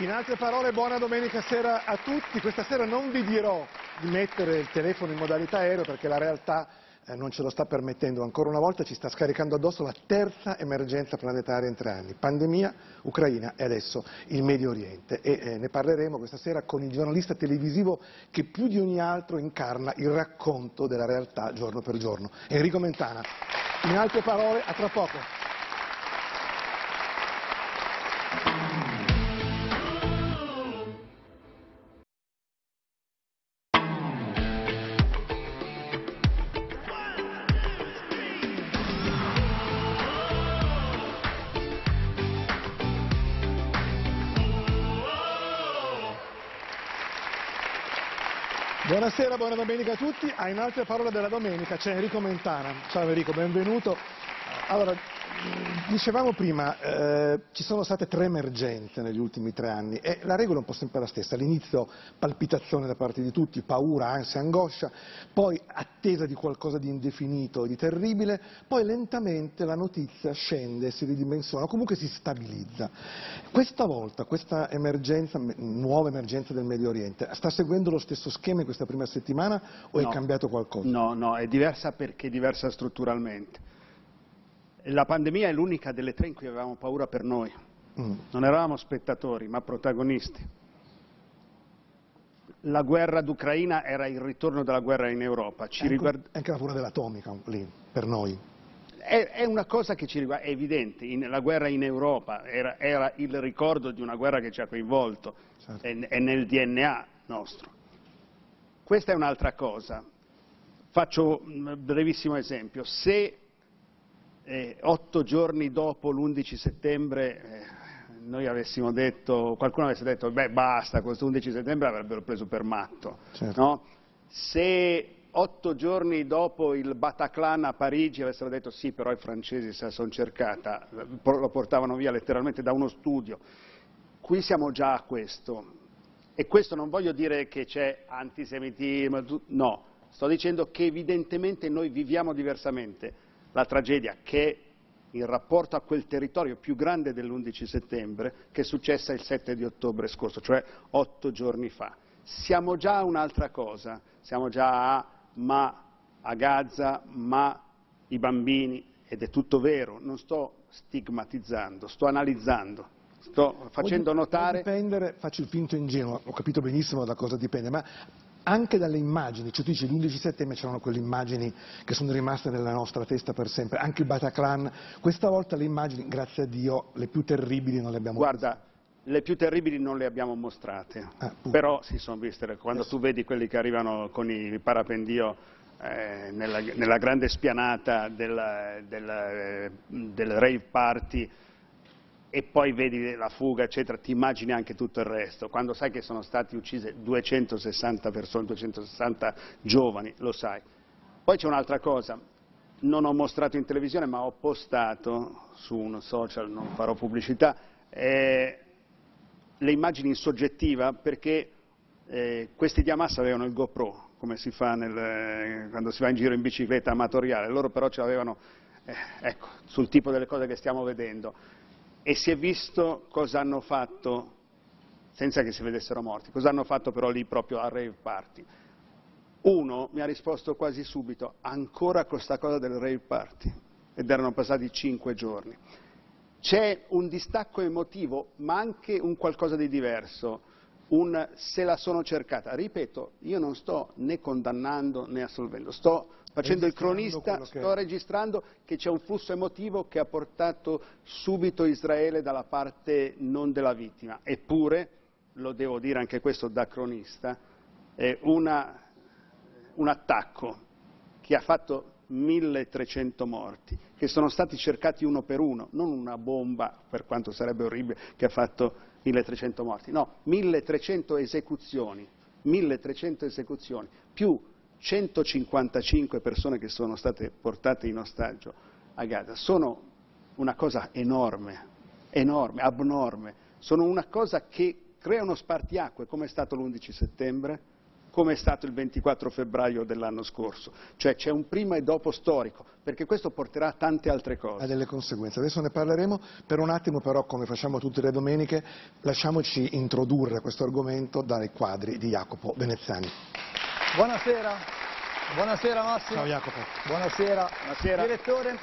In altre parole, buona domenica sera a tutti. Questa sera non vi dirò di mettere il telefono in modalità aereo perché la realtà eh, non ce lo sta permettendo. Ancora una volta ci sta scaricando addosso la terza emergenza planetaria in tre anni. Pandemia, Ucraina e adesso il Medio Oriente. E eh, ne parleremo questa sera con il giornalista televisivo che più di ogni altro incarna il racconto della realtà giorno per giorno. Enrico Mentana. In altre parole, a tra poco. Buonasera, buona domenica a tutti. Ah, in altre parole della domenica c'è Enrico Mentana. Ciao Enrico, benvenuto. Allora, dicevamo prima, eh, ci sono state tre emergenze negli ultimi tre anni e la regola è un po' sempre la stessa. All'inizio palpitazione da parte di tutti, paura, ansia, angoscia, poi attesa di qualcosa di indefinito e di terribile, poi lentamente la notizia scende, si ridimensiona, comunque si stabilizza. Questa volta, questa emergenza, nuova emergenza del Medio Oriente, sta seguendo lo stesso schema in questa prima settimana o no, è cambiato qualcosa? No, no, è diversa perché è diversa strutturalmente la pandemia è l'unica delle tre in cui avevamo paura per noi. Mm. Non eravamo spettatori, ma protagonisti. La guerra d'Ucraina era il ritorno della guerra in Europa. Ci anche, riguard... anche la paura dell'atomica lì, per noi. È, è, una cosa che ci riguarda, è evidente, in, la guerra in Europa era, era, il ricordo di una guerra che ci ha coinvolto, certo. è, è nel DNA nostro. Questa è un'altra cosa. Faccio un brevissimo esempio. Se eh, otto giorni dopo l'11 settembre eh, noi avessimo detto, qualcuno avesse detto beh basta, questo 11 settembre l'avrebbero preso per matto. Certo. No? Se otto giorni dopo il Bataclan a Parigi avessero detto sì però i francesi se la sono cercata, lo portavano via letteralmente da uno studio, qui siamo già a questo. E questo non voglio dire che c'è antisemitismo, no, sto dicendo che evidentemente noi viviamo diversamente la tragedia che il rapporto a quel territorio più grande dell'11 settembre che è successa il 7 di ottobre scorso, cioè otto giorni fa. Siamo già a un'altra cosa, siamo già a ma a Gaza, ma i bambini, ed è tutto vero, non sto stigmatizzando, sto analizzando. Sto facendo notare... Dipendere, faccio il finto ingenuo, ho capito benissimo da cosa dipende, ma anche dalle immagini, cioè tu dici l'11 settembre c'erano quelle immagini che sono rimaste nella nostra testa per sempre, anche il Bataclan, questa volta le immagini, grazie a Dio, le più terribili non le abbiamo Guarda, viste. le più terribili non le abbiamo mostrate, ah, però si sono viste, quando Adesso. tu vedi quelli che arrivano con i parapendio eh, nella, nella, grande spianata del, del, eh, del rave party, e poi vedi la fuga, eccetera, ti immagini anche tutto il resto. Quando sai che sono state uccise 260 persone, 260 giovani, lo sai. Poi c'è un'altra cosa, non ho mostrato in televisione ma ho postato su un social, non farò pubblicità, eh, le immagini in soggettiva perché eh, questi di Hamas avevano il GoPro, come si fa nel, eh, quando si va in giro in bicicletta amatoriale, loro però ce l'avevano eh, ecco, sul tipo delle cose che stiamo vedendo e si è visto cosa hanno fatto, senza che si vedessero morti, cosa hanno fatto però lì proprio a rave party. Uno mi ha risposto quasi subito, ancora questa cosa del rave party, ed erano passati cinque giorni. C'è un distacco emotivo, ma anche un qualcosa di diverso, un se la sono cercata. Ripeto, io non sto né condannando né assolvendo, sto facendo il cronista, sto registrando che c'è un flusso emotivo che ha portato subito Israele dalla parte non della vittima. Eppure, lo devo dire anche questo da cronista, è una, un attacco che ha fatto 1300 morti, che sono stati cercati uno per uno, non una bomba, per quanto sarebbe orribile, che ha fatto 1300 morti, no, 1300 esecuzioni, 1300 esecuzioni, più 155 persone che sono state portate in ostaggio a Gaza. Sono una cosa enorme, enorme, abnorme, sono una cosa che crea uno spartiacque come è stato l'11 settembre, come è stato il 24 febbraio dell'anno scorso, cioè c'è un prima e dopo storico, perché questo porterà a tante altre cose. Ha delle conseguenze, adesso ne parleremo, per un attimo però come facciamo tutte le domeniche lasciamoci introdurre questo argomento dai quadri di Jacopo Veneziani. Buonasera, buonasera Massimo. Ciao Jacopo. Buonasera, Buonasera. direttore.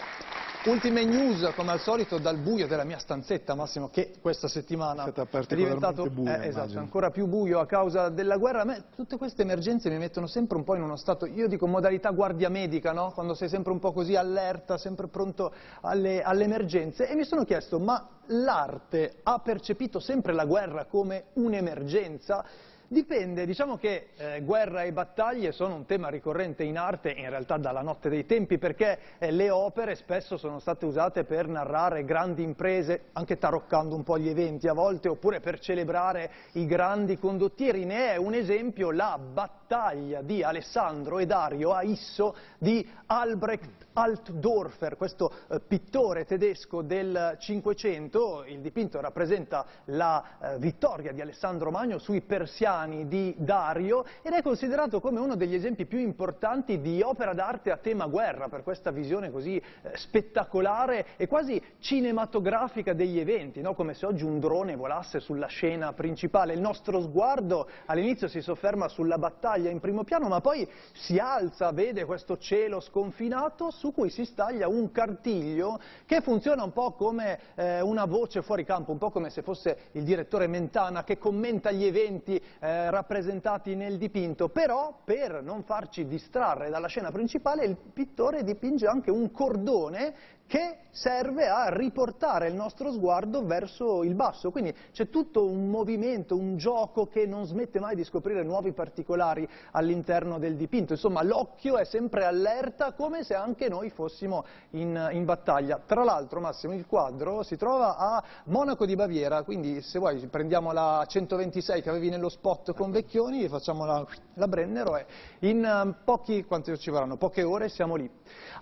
Ultime news, come al solito, dal buio della mia stanzetta, Massimo, che questa settimana è, diventato buio, eh, esatto, ancora più buio a causa della guerra. A me tutte queste emergenze mi mettono sempre un po' in uno stato, io dico modalità guardia medica, no? quando sei sempre un po' così allerta, sempre pronto alle, alle emergenze, e mi sono chiesto, ma l'arte ha percepito sempre la guerra come un'emergenza? Dipende, diciamo che eh, guerra e battaglie sono un tema ricorrente in arte in realtà dalla notte dei tempi perché eh, le opere spesso sono state usate per narrare grandi imprese, anche taroccando un po' gli eventi a volte, oppure per celebrare i grandi condottieri. Ne è un esempio la battaglia di Alessandro e Dario a Isso di Albrecht Altdorfer, questo eh, pittore tedesco del Cinquecento, il dipinto rappresenta la eh, vittoria di Alessandro Magno sui persiani di Dario ed è considerato come uno degli esempi più importanti di opera d'arte a tema guerra, per questa visione così eh, spettacolare e quasi cinematografica degli eventi, no? come se oggi un drone volasse sulla scena principale. Il nostro sguardo all'inizio si sofferma sulla battaglia in primo piano, ma poi si alza, vede questo cielo sconfinato, su cui si staglia un cartiglio che funziona un po' come eh, una voce fuori campo, un po' come se fosse il direttore Mentana che commenta gli eventi eh, rappresentati nel dipinto, però per non farci distrarre dalla scena principale il pittore dipinge anche un cordone che serve a riportare il nostro sguardo verso il basso, quindi c'è tutto un movimento, un gioco che non smette mai di scoprire nuovi particolari all'interno del dipinto, insomma l'occhio è sempre allerta come se anche noi fossimo in, in battaglia. Tra l'altro Massimo il quadro si trova a Monaco di Baviera, quindi se vuoi prendiamo la 126 che avevi nello spot con Vecchioni facciamo la, la Brennero e in um, pochi, quanti ci vorranno? Poche ore siamo lì.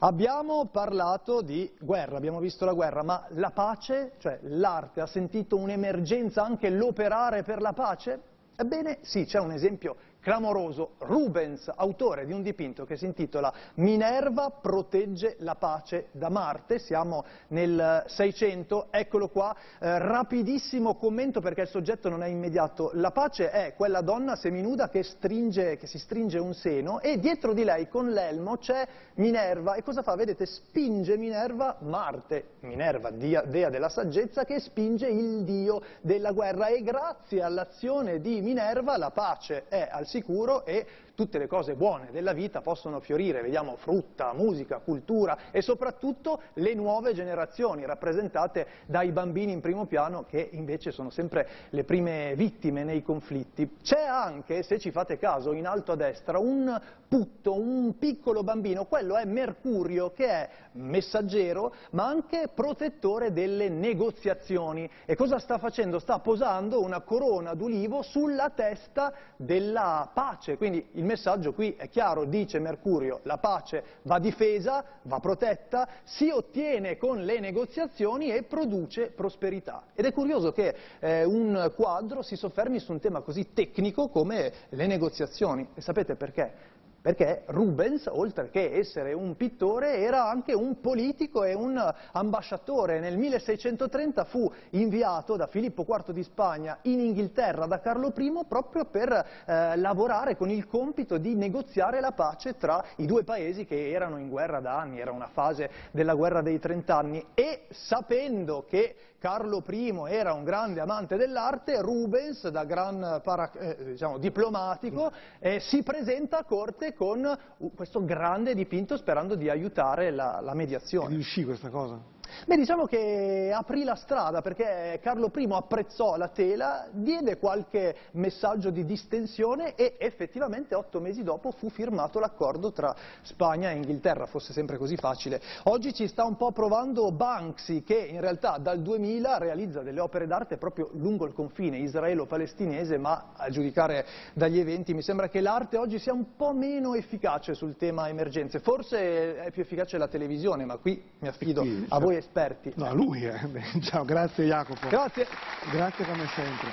Abbiamo parlato di guerra, abbiamo visto la guerra, ma la pace, cioè l'arte, ha sentito un'emergenza anche l'operare per la pace? Ebbene sì, c'è un esempio clamoroso Rubens, autore di un dipinto che si intitola Minerva protegge la pace da Marte, siamo nel 600, eccolo qua, eh, rapidissimo commento perché il soggetto non è immediato, la pace è quella donna seminuda che, stringe, che si stringe un seno e dietro di lei con l'elmo c'è Minerva. E cosa fa? Vedete, spinge Minerva Marte, Minerva, dea, dea della saggezza, che spinge il dio della guerra. E grazie all'azione di Minerva la pace è al sicuro e tutte le cose buone della vita possono fiorire, vediamo frutta, musica, cultura e soprattutto le nuove generazioni rappresentate dai bambini in primo piano che invece sono sempre le prime vittime nei conflitti. C'è anche, se ci fate caso, in alto a destra un putto, un piccolo bambino, quello è Mercurio che è messaggero ma anche protettore delle negoziazioni. E cosa sta facendo? Sta posando una corona d'ulivo sulla testa della pace, quindi il messaggio qui è chiaro, dice Mercurio, la pace va difesa, va protetta, si ottiene con le negoziazioni e produce prosperità. Ed è curioso che eh, un quadro si soffermi su un tema così tecnico come le negoziazioni. E sapete perché? Perché Rubens, oltre che essere un pittore, era anche un politico e un ambasciatore. Nel 1630 fu inviato da Filippo IV di Spagna in Inghilterra da Carlo I proprio per eh, lavorare con il compito di negoziare la pace tra i due paesi che erano in guerra da anni, era una fase della guerra dei trent'anni e sapendo che Carlo I era un grande amante dell'arte, Rubens, da gran para, eh, diciamo, diplomatico, eh, si presenta a corte con questo grande dipinto sperando di aiutare la, la mediazione. E riuscì questa cosa? Beh, diciamo che aprì la strada perché Carlo I apprezzò la tela, diede qualche messaggio di distensione e effettivamente otto mesi dopo fu firmato l'accordo tra Spagna e Inghilterra, fosse sempre così facile. Oggi ci sta un po' provando Banksy che in realtà dal 2000 realizza delle opere d'arte proprio lungo il confine israelo-palestinese, ma a giudicare dagli eventi mi sembra che l'arte oggi sia un po' meno efficace sul tema emergenze. Forse è più efficace la televisione, ma qui mi affido a voi esperti. No, lui, eh. Ciao, grazie Jacopo. Grazie. Grazie come sempre.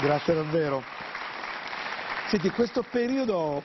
Grazie davvero. Senti, questo periodo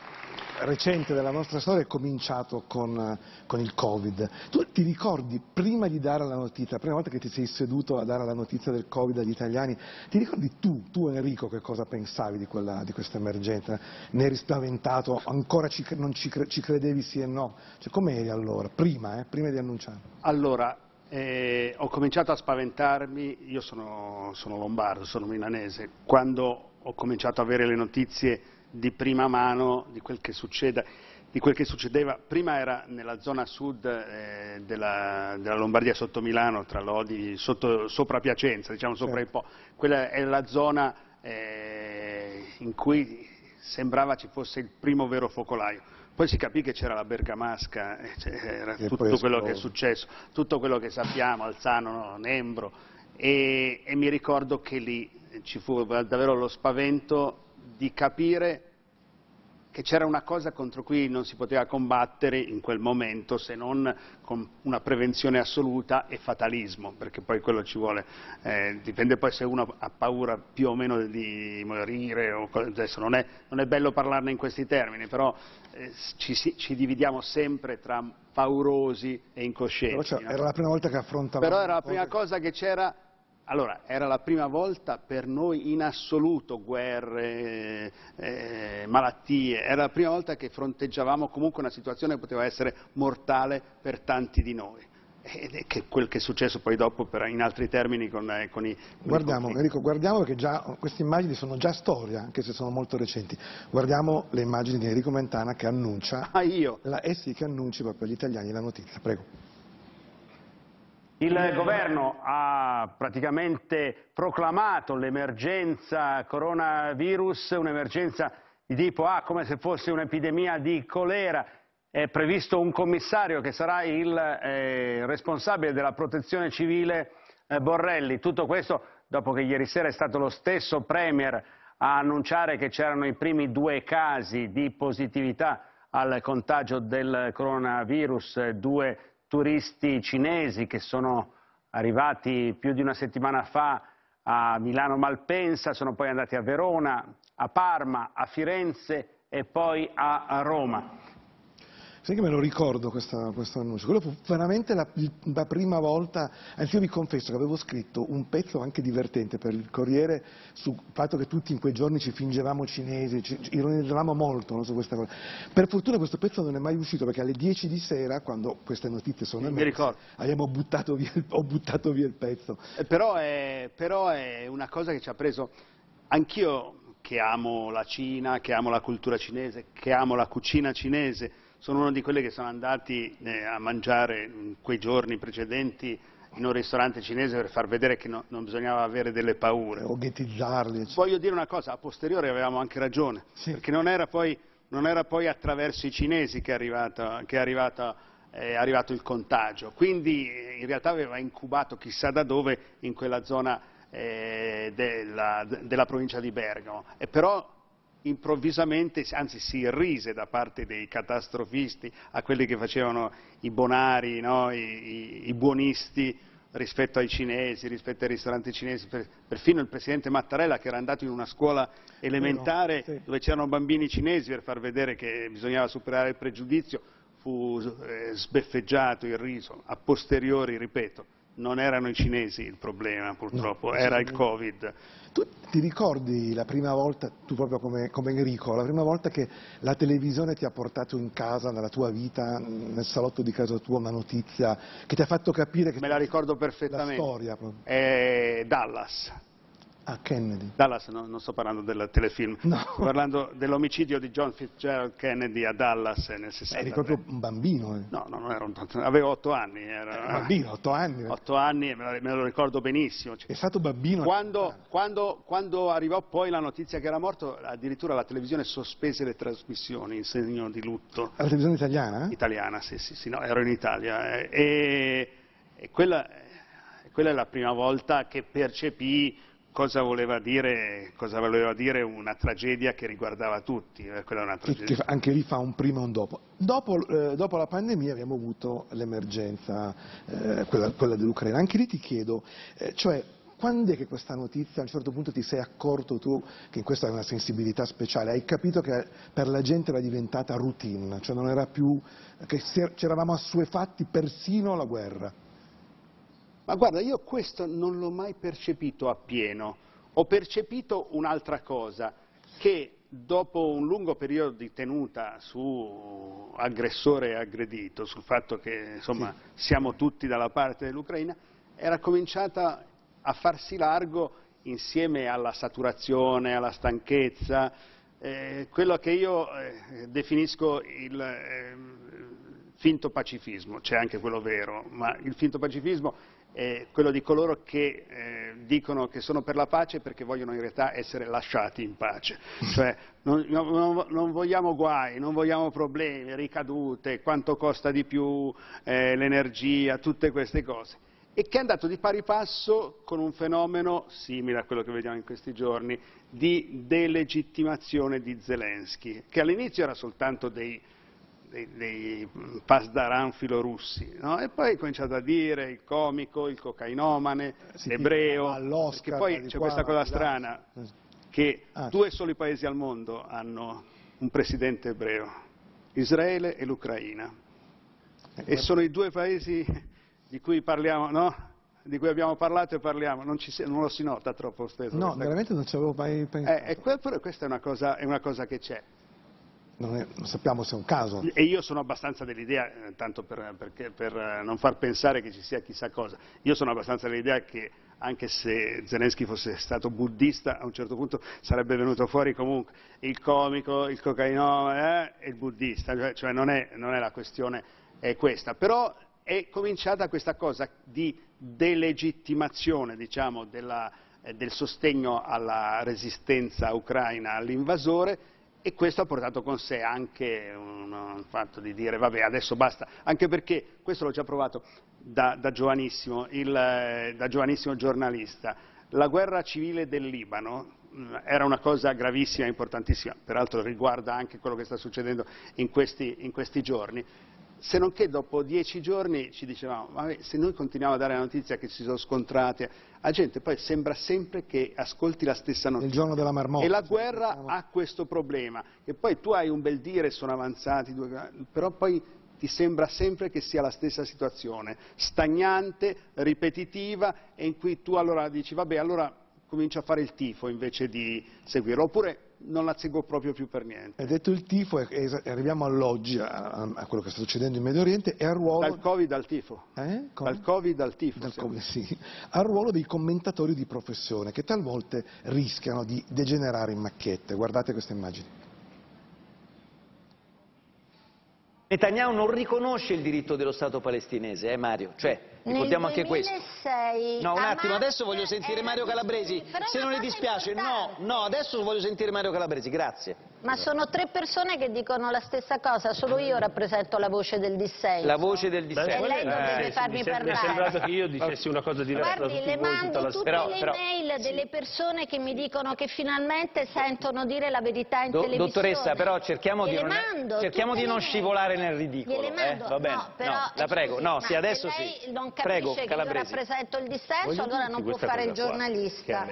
recente della nostra storia è cominciato con, con, il Covid. Tu ti ricordi, prima di dare la notizia, la prima volta che ti sei seduto a dare la notizia del Covid agli italiani, ti ricordi tu, tu Enrico, che cosa pensavi di, quella, di questa emergenza? Ne eri spaventato? Ancora ci, non ci, ci, credevi sì e no? Cioè, come eri allora, prima, eh, prima di annunciare? Allora, eh, ho cominciato a spaventarmi, io sono, sono lombardo, sono milanese, quando ho cominciato a avere le notizie di prima mano di quel che, succede, di quel che succedeva. Prima era nella zona sud eh, della, della, Lombardia sotto Milano, tra Lodi, sotto, sopra Piacenza, diciamo sopra certo. il Po. Quella è la zona eh, in cui sembrava ci fosse il primo vero focolaio. Poi si capì che c'era la bergamasca, eh, cioè, era tutto quello che è successo, tutto quello che sappiamo, Alzano, no, Nembro, e, e mi ricordo che lì ci fu davvero lo spavento di capire che c'era una cosa contro cui non si poteva combattere in quel momento se non con una prevenzione assoluta e fatalismo, perché poi quello ci vuole, eh, dipende poi se uno ha paura più o meno di morire, o, adesso non è, non è bello parlarne in questi termini, però eh, ci, ci, dividiamo sempre tra paurosi e incoscienti. Però cioè, era la prima volta che affrontavamo... Però era la prima cosa che c'era allora, era la prima volta per noi in assoluto guerre, eh, malattie, era la prima volta che fronteggiavamo comunque una situazione che poteva essere mortale per tanti di noi. Ed è che quel che è successo poi dopo per, in altri termini con, eh, con i con Guardiamo, Enrico, guardiamo perché già, queste immagini sono già storia, anche se sono molto recenti. Guardiamo le immagini di Enrico Mentana che annuncia... Ah, io? La, eh sì, che annuncia proprio agli italiani la notizia, prego. Il governo ha praticamente proclamato l'emergenza coronavirus, un'emergenza di tipo A come se fosse un'epidemia di colera. È previsto un commissario che sarà il eh, responsabile della protezione civile eh, Borrelli. Tutto questo dopo che ieri sera è stato lo stesso Premier a annunciare che c'erano i primi due casi di positività al contagio del coronavirus, due turisti cinesi che sono arrivati più di una settimana fa a Milano Malpensa, sono poi andati a Verona, a Parma, a Firenze e poi a Roma. Sai che me lo ricordo questo, questo annuncio? Quello fu veramente la, la, prima volta, anzi io vi confesso che avevo scritto un pezzo anche divertente per il Corriere sul fatto che tutti in quei giorni ci fingevamo cinesi, ci, ci ironizzavamo molto no, su questa cosa. Per fortuna questo pezzo non è mai uscito perché alle 10 di sera, quando queste notizie sono emerse, abbiamo buttato via, ho buttato via il pezzo. Eh, però, è, però è una cosa che ci ha preso, anch'io che amo la Cina, che amo la cultura cinese, che amo la cucina cinese, sono uno di quelli che sono andati eh, a mangiare in quei giorni precedenti in un ristorante cinese per far vedere che no, non bisognava avere delle paure. O ghettizzarli. Voglio dire una cosa, a posteriori avevamo anche ragione, sì. perché non era, poi, non era, poi, attraverso i cinesi che è arrivato, che è arrivato, è arrivato il contagio, quindi in realtà aveva incubato chissà da dove in quella zona eh, della, della, provincia di Bergamo. E però improvvisamente, anzi si irrise da parte dei catastrofisti a quelli che facevano i bonari, no? I, i, i, buonisti rispetto ai cinesi, rispetto ai ristoranti cinesi, perfino il presidente Mattarella che era andato in una scuola elementare sì. dove c'erano bambini cinesi per far vedere che bisognava superare il pregiudizio, fu eh, sbeffeggiato, irriso, a posteriori, ripeto, non erano i cinesi il problema purtroppo, no, era il Covid. Tu ti ricordi la prima volta, tu proprio come, come, Enrico, la prima volta che la televisione ti ha portato in casa, nella tua vita, nel salotto di casa tua, una notizia che ti ha fatto capire che... Me la ricordo perfettamente. La storia proprio. È Dallas. Ah, Kennedy. Dallas, no, non sto parlando del telefilm, no. sto parlando dell'omicidio di John Fitzgerald Kennedy a Dallas nel 60. Eri proprio un bambino. Eh. No, no, non ero un avevo otto anni. Era, un bambino, otto anni. Otto anni, me, lo ricordo benissimo. È stato bambino. Quando, quando, quando, arrivò poi la notizia che era morto, addirittura la televisione sospese le trasmissioni in segno di lutto. La televisione italiana? Italiana, sì, sì, sì no, ero in Italia. Eh, e, e quella, quella è la prima volta che percepì cosa voleva, dire, cosa voleva dire, una tragedia che riguardava tutti. Eh, che, che anche lì fa un prima e un dopo. Dopo, eh, dopo la pandemia abbiamo avuto l'emergenza, eh, quella, quella dell'Ucraina. Anche lì ti chiedo, eh, cioè quando è che questa notizia a un certo punto ti sei accorto tu che in questa è una sensibilità speciale, hai capito che per la gente era diventata routine, cioè non era più, che ci eravamo assuefatti persino alla guerra? Ma guarda, io questo non l'ho mai percepito appieno, ho percepito un'altra cosa, che dopo un lungo periodo di tenuta su aggressore e aggredito, sul fatto che insomma, sì. siamo tutti dalla parte dell'Ucraina, era cominciata a farsi largo insieme alla saturazione, alla stanchezza, eh, quello che io eh, definisco il eh, finto pacifismo, c'è anche quello vero, ma il finto pacifismo è quello di coloro che eh, dicono che sono per la pace perché vogliono in realtà essere lasciati in pace. Cioè non, non, non vogliamo guai, non vogliamo problemi, ricadute, quanto costa di più eh, l'energia, tutte queste cose. E che è andato di pari passo con un fenomeno simile a quello che vediamo in questi giorni di delegittimazione di Zelensky, che all'inizio era soltanto dei dei, dei pasdaran filorussi, no? e poi ha cominciato a dire il comico, il cocainomane, sì, l'ebreo, perché poi c'è questa cosa strana, che ah, due soli paesi al mondo hanno un presidente ebreo, Israele e l'Ucraina, e sono i due paesi di cui parliamo, no? di cui abbiamo parlato e parliamo, non, si, non lo si nota troppo spesso. No, veramente non ci avevo mai pensato. Eh, e questa è una cosa, è una cosa che c'è non, è, non, sappiamo se è un caso. E io sono abbastanza dell'idea, eh, tanto per, perché, per, eh, non far pensare che ci sia chissà cosa, io sono abbastanza dell'idea che anche se Zelensky fosse stato buddista, a un certo punto sarebbe venuto fuori comunque il comico, il cocaino eh, e il buddista, cioè, cioè non, è, non, è, la questione è questa. Però è cominciata questa cosa di delegittimazione diciamo, della, eh, del sostegno alla resistenza ucraina all'invasore e questo ha portato con sé anche un fatto di dire vabbè adesso basta, anche perché questo l'ho già provato da, da, giovanissimo, il, da giovanissimo giornalista, la guerra civile del Libano mm, era una cosa gravissima e importantissima, peraltro riguarda anche quello che sta succedendo in questi, in questi giorni, se non che dopo dieci giorni ci dicevamo, vabbè, se noi continuiamo a dare la notizia che si sono scontrate, a gente poi sembra sempre che ascolti la stessa notizia. Il giorno della marmotta. E la guerra diciamo. ha questo problema, che poi tu hai un bel dire, sono avanzati, però poi ti sembra sempre che sia la stessa situazione, stagnante, ripetitiva, e in cui tu allora dici, vabbè, allora comincio a fare il tifo invece di seguirlo, oppure non la seguo proprio più per niente. Hai detto il tifo e arriviamo all'oggi, a, a, quello che sta succedendo in Medio Oriente e al ruolo... Dal Covid al tifo. Eh? Dal Covid al tifo. Dal COVID, sì. Al ruolo dei commentatori di professione che talvolta rischiano di degenerare in macchiette. Guardate queste immagini. Netanyahu non riconosce il diritto dello Stato palestinese, eh Mario? Cioè, ricordiamo anche questo. No, un attimo, adesso voglio sentire Mario Calabresi. Se non le dispiace, no, no, adesso voglio sentire Mario Calabresi, grazie. Ma sono tre persone che dicono la stessa cosa, solo io rappresento la voce del dissenso. La voce del dissenso. E lei non eh, deve farmi parlare. Mi è sembrato che io dicessi una cosa diversa. Guardi, le mando tutte però, le però, mail sì. delle persone che mi dicono che finalmente sentono dire la verità in Do, televisione. Dottoressa, però cerchiamo, di non, cerchiamo di non scivolare nel ridicolo. Eh? Va bene, no, però, no, la prego. No, sì, adesso sì. Non capisce prego, che io rappresento il dissenso, allora non può fare il giornalista.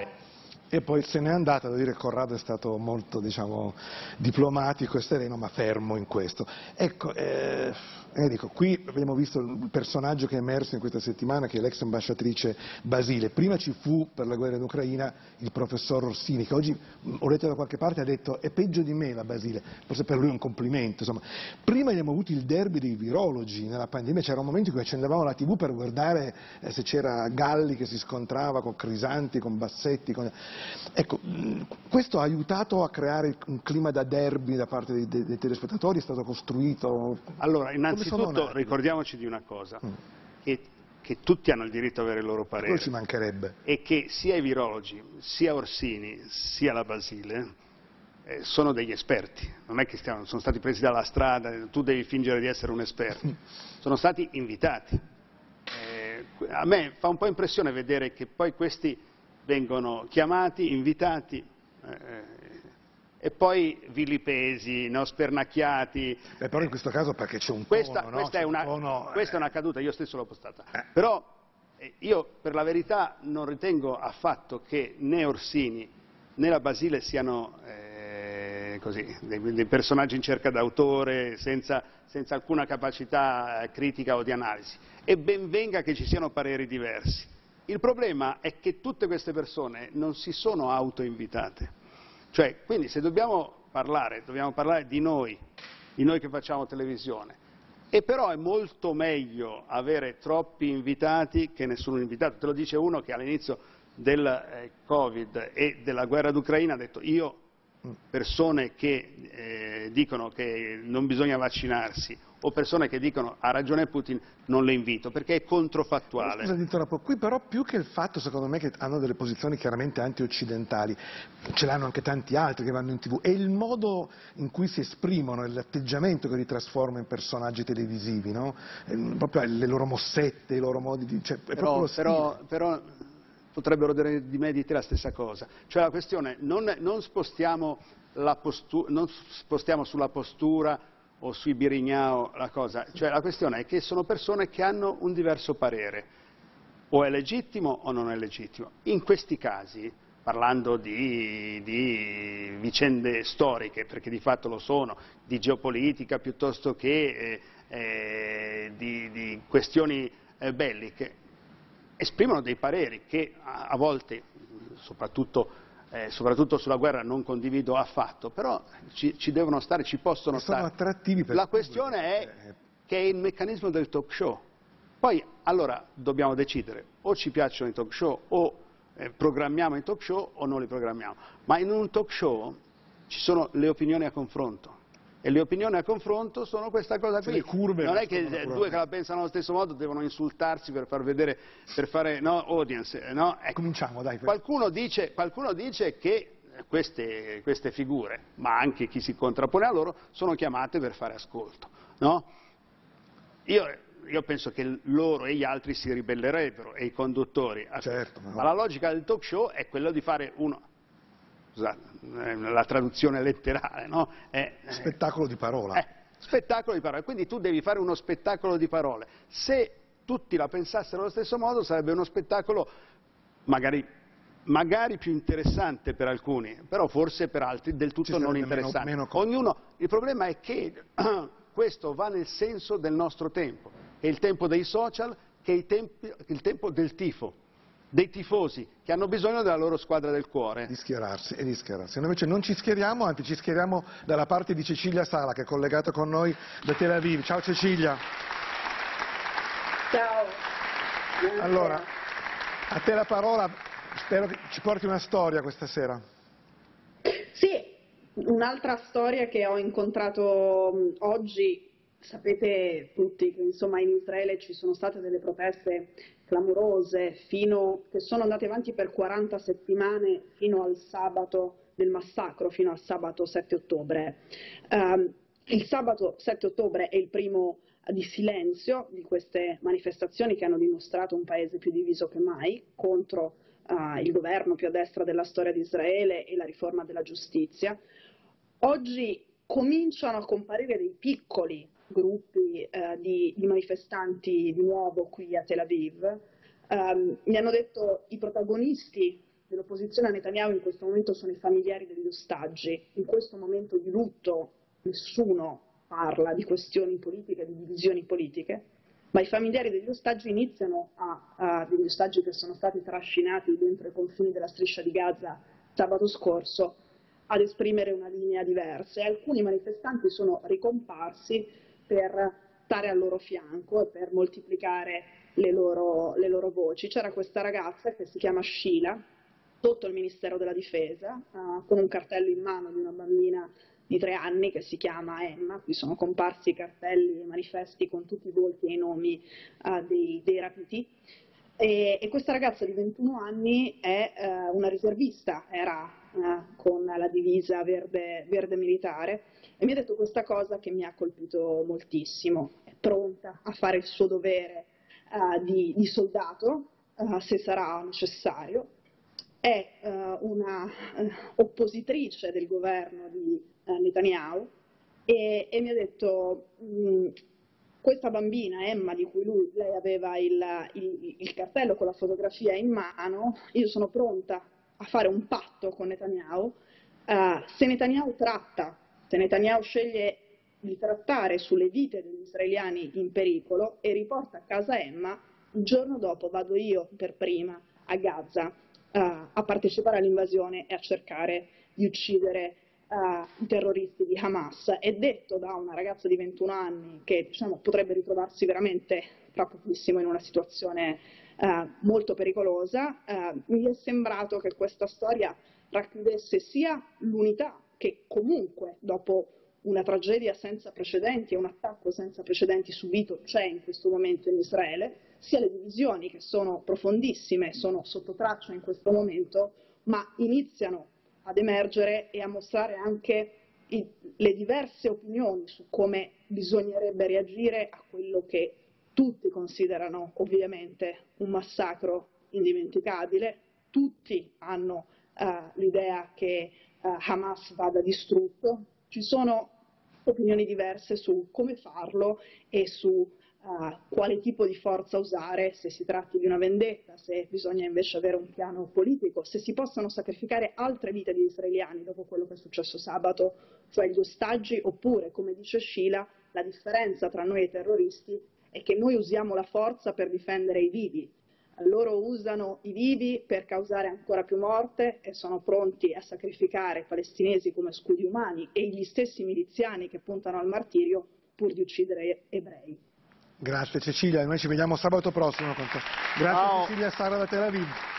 E poi se n'è andata, devo dire che Corrado è stato molto diciamo, diplomatico e sereno, ma fermo in questo. Ecco, eh, Enrico, qui abbiamo visto il personaggio che è emerso in questa settimana, che è l'ex ambasciatrice Basile. Prima ci fu, per la guerra in Ucraina, il professor Rossini, che oggi, ho letto da qualche parte, ha detto è peggio di me la Basile. Forse per lui è un complimento. Insomma. Prima abbiamo avuto il derby dei virologi nella pandemia, c'era un momento in cui accendevamo la tv per guardare eh, se c'era Galli che si scontrava con Crisanti, con Bassetti. Con... Ecco, questo ha aiutato a creare un clima da derby da parte dei, dei, dei telespettatori, è stato costruito... Allora, innanzitutto ricordiamoci di una cosa, mm. che, che, tutti hanno il diritto di avere il loro parere. Quello ci mancherebbe. E che sia i virologi, sia Orsini, sia la Basile eh, sono degli esperti, non è che stiamo, sono stati presi dalla strada, tu devi fingere di essere un esperto, sono stati invitati. Eh, a me fa un po' impressione vedere che poi questi vengono chiamati, invitati, eh, e poi vilipesi, no? spernacchiati. Beh, però in questo caso perché c'è un questa, tono, questa, no? è una, tono, questa eh... è una caduta, io stesso l'ho postata. Eh. Però io per la verità non ritengo affatto che né Orsini né la Basile siano eh, così, dei, dei, personaggi in cerca d'autore, senza, senza alcuna capacità eh, critica o di analisi. E ben venga che ci siano pareri diversi. Il problema è che tutte queste persone non si sono autoinvitate. Cioè, quindi se dobbiamo parlare, dobbiamo parlare di noi, di noi che facciamo televisione. E però è molto meglio avere troppi invitati che nessuno invitato. Te lo dice uno che all'inizio del eh, Covid e della guerra d'Ucraina ha detto io persone che eh, dicono che non bisogna vaccinarsi o persone che dicono ha ragione Putin non le invito perché è controfattuale. Scusa, interrompo, qui però più che il fatto secondo me che hanno delle posizioni chiaramente anti-occidentali, ce l'hanno anche tanti altri che vanno in tv, è il modo in cui si esprimono, è l'atteggiamento che li trasforma in personaggi televisivi, no? proprio le loro mossette, i loro modi di... Cioè, però, però, però potrebbero dire di me di te la stessa cosa. Cioè la questione, non, non, spostiamo, postura, non spostiamo, sulla postura o sui birignao la cosa, cioè la questione è che sono persone che hanno un diverso parere, o è legittimo o non è legittimo. In questi casi, parlando di, di vicende storiche, perché di fatto lo sono, di geopolitica piuttosto che eh, eh, di, di, questioni eh, belliche, esprimono dei pareri che a, volte, soprattutto, eh, soprattutto, sulla guerra, non condivido affatto, però ci, ci devono stare, ci possono sono stare. attrattivi per La questione è eh, che è il meccanismo del talk show. Poi allora dobbiamo decidere o ci piacciono i talk show o eh, programmiamo i talk show o non li programmiamo. Ma in un talk show ci sono le opinioni a confronto e le opinioni a confronto sono questa cosa qui. non è che due che la pensano allo stesso modo devono insultarsi per far vedere, per fare no, audience. No? Ecco. Cominciamo, dai. Qualcuno dice, qualcuno dice che queste, queste, figure, ma anche chi si contrappone a loro, sono chiamate per fare ascolto. No? Io, io, penso che loro e gli altri si ribellerebbero, e i conduttori. Certo, ma la logica del talk show è quella di fare uno scusate, eh, la traduzione letterale, no? È, spettacolo di parola. Eh, spettacolo di parole, quindi tu devi fare uno spettacolo di parole. Se tutti la pensassero allo stesso modo sarebbe uno spettacolo magari, magari più interessante per alcuni, però forse per altri del tutto non interessante. Meno, meno Ognuno, il problema è che questo va nel senso del nostro tempo, che è il tempo dei social, che è il tempo, il tempo del tifo dei tifosi che hanno bisogno della loro squadra del cuore. Di schierarsi e di schierarsi. Noi invece non ci schieriamo, anzi ci schieriamo dalla parte di Cecilia Sala che è collegata con noi da Tel Aviv. Ciao Cecilia. Ciao. Allora, a te la parola, spero che ci porti una storia questa sera. Sì, un'altra storia che ho incontrato oggi Sapete tutti che insomma, in Israele ci sono state delle proteste clamorose fino, che sono andate avanti per 40 settimane fino al sabato del massacro, fino al sabato 7 ottobre. Um, il sabato 7 ottobre è il primo di silenzio di queste manifestazioni che hanno dimostrato un paese più diviso che mai contro uh, il governo più a destra della storia di Israele e la riforma della giustizia. Oggi cominciano a comparire dei piccoli gruppi eh, di, di, manifestanti di nuovo qui a Tel Aviv. Um, mi hanno detto i protagonisti dell'opposizione a Netanyahu in questo momento sono i familiari degli ostaggi. In questo momento di lutto nessuno parla di questioni politiche, di divisioni politiche, ma i familiari degli ostaggi iniziano a, a degli ostaggi che sono stati trascinati dentro i confini della striscia di Gaza sabato scorso ad esprimere una linea diversa e alcuni manifestanti sono ricomparsi per stare al loro fianco e per moltiplicare le loro, le loro voci. C'era questa ragazza che si chiama Sheila, sotto il Ministero della Difesa, uh, con un cartello in mano di una bambina di tre anni che si chiama Emma, qui sono comparsi i cartelli e manifesti con tutti i volti e i nomi uh, dei, dei, rapiti. E, e, questa ragazza di 21 anni è uh, una riservista, era con la divisa verde, verde militare e mi ha detto questa cosa che mi ha colpito moltissimo, è pronta a fare il suo dovere uh, di, di, soldato, uh, se sarà necessario, è uh, una oppositrice del governo di Netanyahu e, e, mi ha detto mm, questa bambina, Emma, di cui lui, lei aveva il, il, il cartello con la fotografia in mano, io sono pronta a fare un patto con Netanyahu, se Netanyahu tratta, se Netanyahu sceglie di trattare sulle vite degli israeliani in pericolo e riporta a casa Emma, il giorno dopo vado io per prima a Gaza uh, a partecipare all'invasione e a cercare di uccidere uh, i terroristi di Hamas. È detto da una ragazza di 21 anni che diciamo, potrebbe ritrovarsi veramente tra pochissimo in una situazione uh, molto pericolosa. mi è sembrato che questa storia racchiudesse sia l'unità che comunque dopo una tragedia senza precedenti e un attacco senza precedenti subito c'è in questo momento in Israele, sia le divisioni che sono profondissime, sono sotto traccia in questo momento, ma iniziano ad emergere e a mostrare anche i, le diverse opinioni su come bisognerebbe reagire a quello che tutti considerano ovviamente un massacro indimenticabile, tutti hanno uh, l'idea che uh, Hamas vada distrutto, ci sono opinioni diverse su come farlo e su uh, quale tipo di forza usare, se si tratti di una vendetta, se bisogna invece avere un piano politico, se si possono sacrificare altre vite di israeliani dopo quello che è successo sabato, cioè gli ostaggi, oppure, come dice Sheila, la differenza tra noi e i terroristi è che noi usiamo la forza per difendere i vivi, loro usano i vivi per causare ancora più morte e sono pronti a sacrificare i palestinesi come scudi umani e gli stessi miliziani che puntano al martirio pur di uccidere ebrei. Grazie Cecilia, noi ci vediamo sabato prossimo con te. Grazie Ciao. Cecilia Sara da Tel Aviv.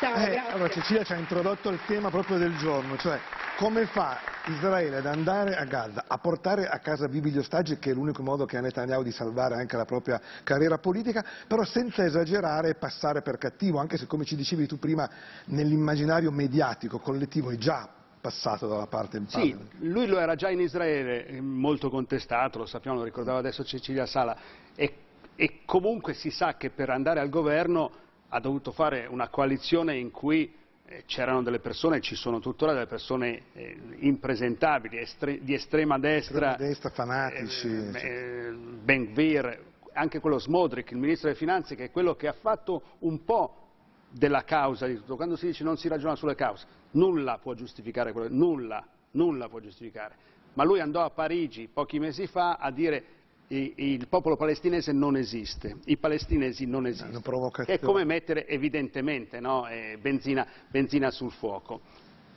Ciao, eh, allora Cecilia ci ha introdotto il tema proprio del giorno, cioè come fa Israele ad andare a Gaza, a portare a casa vivi gli ostaggi, che è l'unico modo che ha Netanyahu di salvare anche la propria carriera politica, però senza esagerare e passare per cattivo, anche se come ci dicevi tu prima nell'immaginario mediatico collettivo è già passato dalla parte del Sì, lui lo era già in Israele, eh, molto contestato, lo sappiamo, lo ricordava adesso Cecilia Sala, e, e comunque si sa che per andare al governo ha dovuto fare una coalizione in cui eh, c'erano delle persone, ci sono tuttora delle persone eh, impresentabili, estre, di estrema destra, estrema destra fanatici, eh, eh, Ben Gvir, anche quello Smodrick, il ministro delle finanze, che è quello che ha fatto un po' della causa di tutto. Quando si dice non si ragiona sulle cause, nulla può giustificare quello, nulla, nulla può giustificare. Ma lui andò a Parigi pochi mesi fa a dire il popolo palestinese non esiste, i palestinesi non esistono. È come mettere evidentemente no, eh, benzina, benzina, sul fuoco.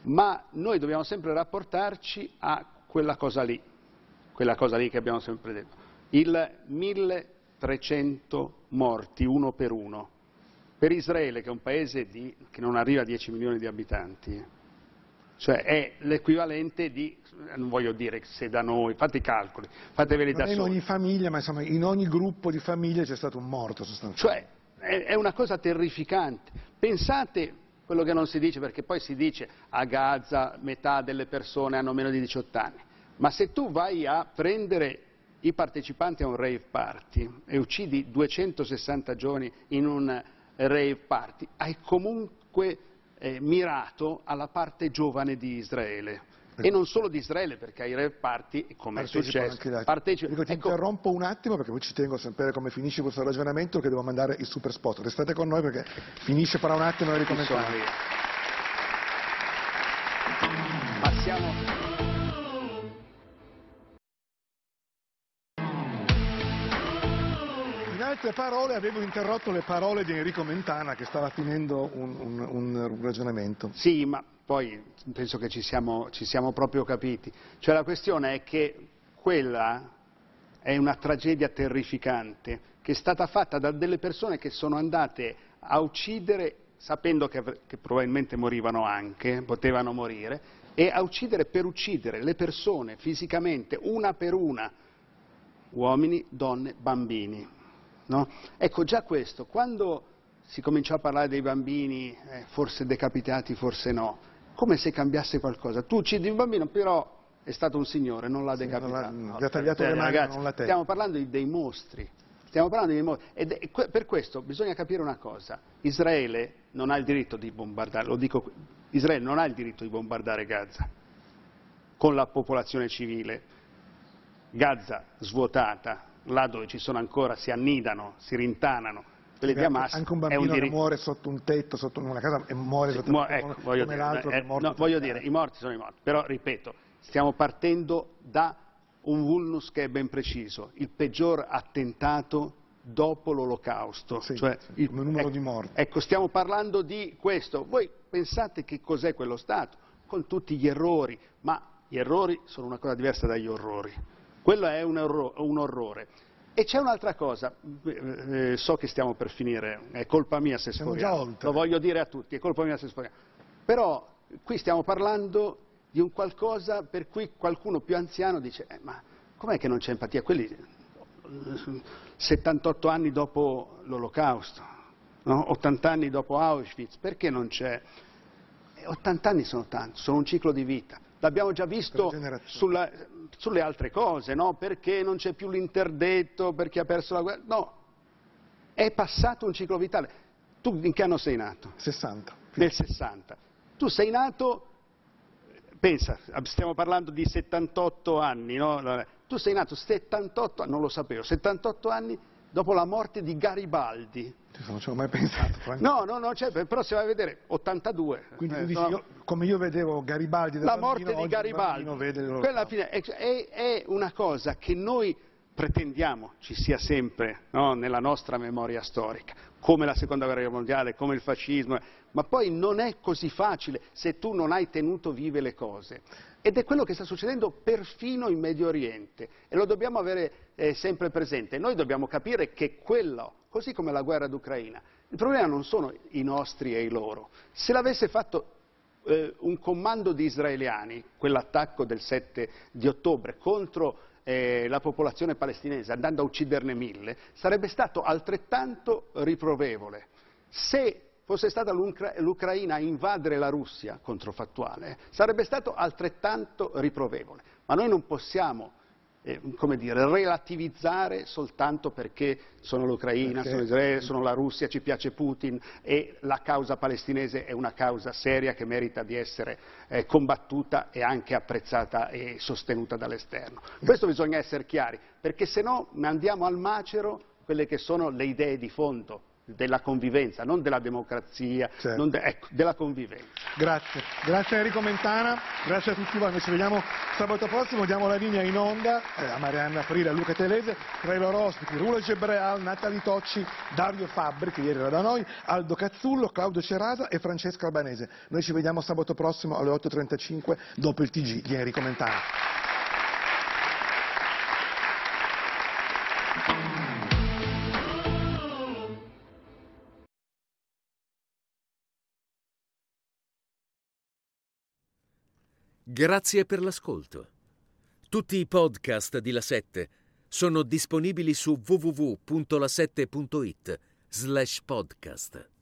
Ma noi dobbiamo sempre rapportarci a quella cosa lì, quella cosa lì che abbiamo sempre detto. Il 1300 morti uno per uno. Per Israele, che è un paese di, che non arriva a 10 milioni di abitanti, cioè è l'equivalente di, non voglio dire se da noi, fate i calcoli, fateveli da soli. in ogni famiglia, ma insomma in ogni gruppo di famiglie c'è stato un morto sostanzialmente. Cioè è, è una cosa terrificante. Pensate quello che non si dice, perché poi si dice a Gaza metà delle persone hanno meno di 18 anni, ma se tu vai a prendere i partecipanti a un rave party e uccidi 260 giovani in un rave party, hai comunque eh, mirato alla parte giovane di Israele. E non solo di Israele, perché ai rave party, come è successo, partecipa. Dico, ti ecco... interrompo un attimo perché poi ci tengo a sapere come finisce questo ragionamento che devo mandare il super spot. Restate con noi perché finisce fra un attimo e ricominciamo. Passiamo altre parole avevo interrotto le parole di Enrico Mentana che stava finendo un, un, un ragionamento. Sì, ma poi penso che ci siamo, ci siamo proprio capiti. Cioè la questione è che quella è una tragedia terrificante che è stata fatta da delle persone che sono andate a uccidere sapendo che, che probabilmente morivano anche, potevano morire, e a uccidere per uccidere le persone fisicamente, una per una, uomini, donne, bambini. No? Ecco, già questo, quando si cominciò a parlare dei bambini, eh, forse decapitati, forse no, come se cambiasse qualcosa. Tu uccidi un bambino, però è stato un signore, non l'ha decapitato. Sì, non ha tagliato le mani, non la testa. Stiamo parlando di, dei mostri. Stiamo parlando di mostri. Ed per questo bisogna capire una cosa. Israele non ha il diritto di bombardare, lo dico, Israele non ha il diritto di bombardare Gaza con la popolazione civile. Gaza svuotata, là dove ci sono ancora, si annidano, si rintanano, quelli di Hamas anche un bambino un che muore sotto un tetto, sotto una casa e muore sotto Mu- ecco, voglio come dire, l'altro eh. No, voglio dire, i morti sono i morti, però ripeto, stiamo partendo da un vulnus che è ben preciso, il peggior attentato dopo l'olocausto, sì, cioè sì, il numero ecco, di morti. Ecco, stiamo parlando di questo. Voi pensate che cos'è quello Stato? Con tutti gli errori, ma gli errori sono una cosa diversa dagli orrori. Quello è un, erro- un orrore. E c'è un'altra cosa, eh, eh, so che stiamo per finire, è colpa mia se sforiamo, lo voglio dire a tutti, è colpa mia se sforiamo, però qui stiamo parlando di un qualcosa per cui qualcuno più anziano dice, eh, ma com'è che non c'è empatia? Quelli 78 anni dopo l'olocausto, no? 80 anni dopo Auschwitz, perché non c'è? 80 anni sono tanti, sono un ciclo di vita. L'abbiamo già visto sulla, sulle altre cose, no? Perché non c'è più l'interdetto, perché ha perso la guerra. No, è passato un ciclo vitale. Tu in che anno sei nato? 60. Nel 60. Tu sei nato, pensa, stiamo parlando di 78 anni, no? Tu sei nato 78 anni, non lo sapevo, 78 anni dopo la morte di Garibaldi. Non ci ho mai pensato. No, no, no, cioè, però se vai a vedere, 82. Quindi eh, dici, no, io, come io vedevo Garibaldi La bambino, morte di Garibaldi, quella fine, è, è, una cosa che noi pretendiamo ci sia sempre no, nella nostra memoria storica, come la seconda guerra mondiale, come il fascismo, ma poi non è così facile se tu non hai tenuto vive le cose. Ed è quello che sta succedendo perfino in Medio Oriente e lo dobbiamo avere eh, sempre presente. Noi dobbiamo capire che quello, così come la guerra d'Ucraina, il problema non sono i nostri e i loro. Se l'avesse fatto eh, un comando di israeliani, quell'attacco del 7 di ottobre contro eh, la popolazione palestinese andando a ucciderne mille, sarebbe stato altrettanto riprovevole. Se fosse stata l'Ucraina a invadere la Russia, controfattuale, sarebbe stato altrettanto riprovevole. Ma noi non possiamo eh, come dire, relativizzare soltanto perché sono l'Ucraina, sono Israele, sono la Russia, ci piace Putin e la causa palestinese è una causa seria che merita di essere eh, combattuta e anche apprezzata e sostenuta dall'esterno. Questo bisogna essere chiari, perché se no andiamo al macero quelle che sono le idee di fondo della convivenza, non della democrazia, certo. de ecco, della convivenza. Grazie, grazie Enrico Mentana, grazie a tutti voi, noi ci vediamo sabato prossimo, diamo la linea in onda eh, a Marianna Frida, a Luca Telese, tra i loro ospiti Rulo Gebreal, Natali Tocci, Dario Fabbri, che ieri era da noi, Aldo Cazzullo, Claudio Cerasa e Francesco Albanese. Noi ci vediamo sabato prossimo alle 8.35 dopo il TG di Enrico Mentana. Grazie per l'ascolto. Tutti i podcast di La 7 sono disponibili su www.la7.it slash podcast.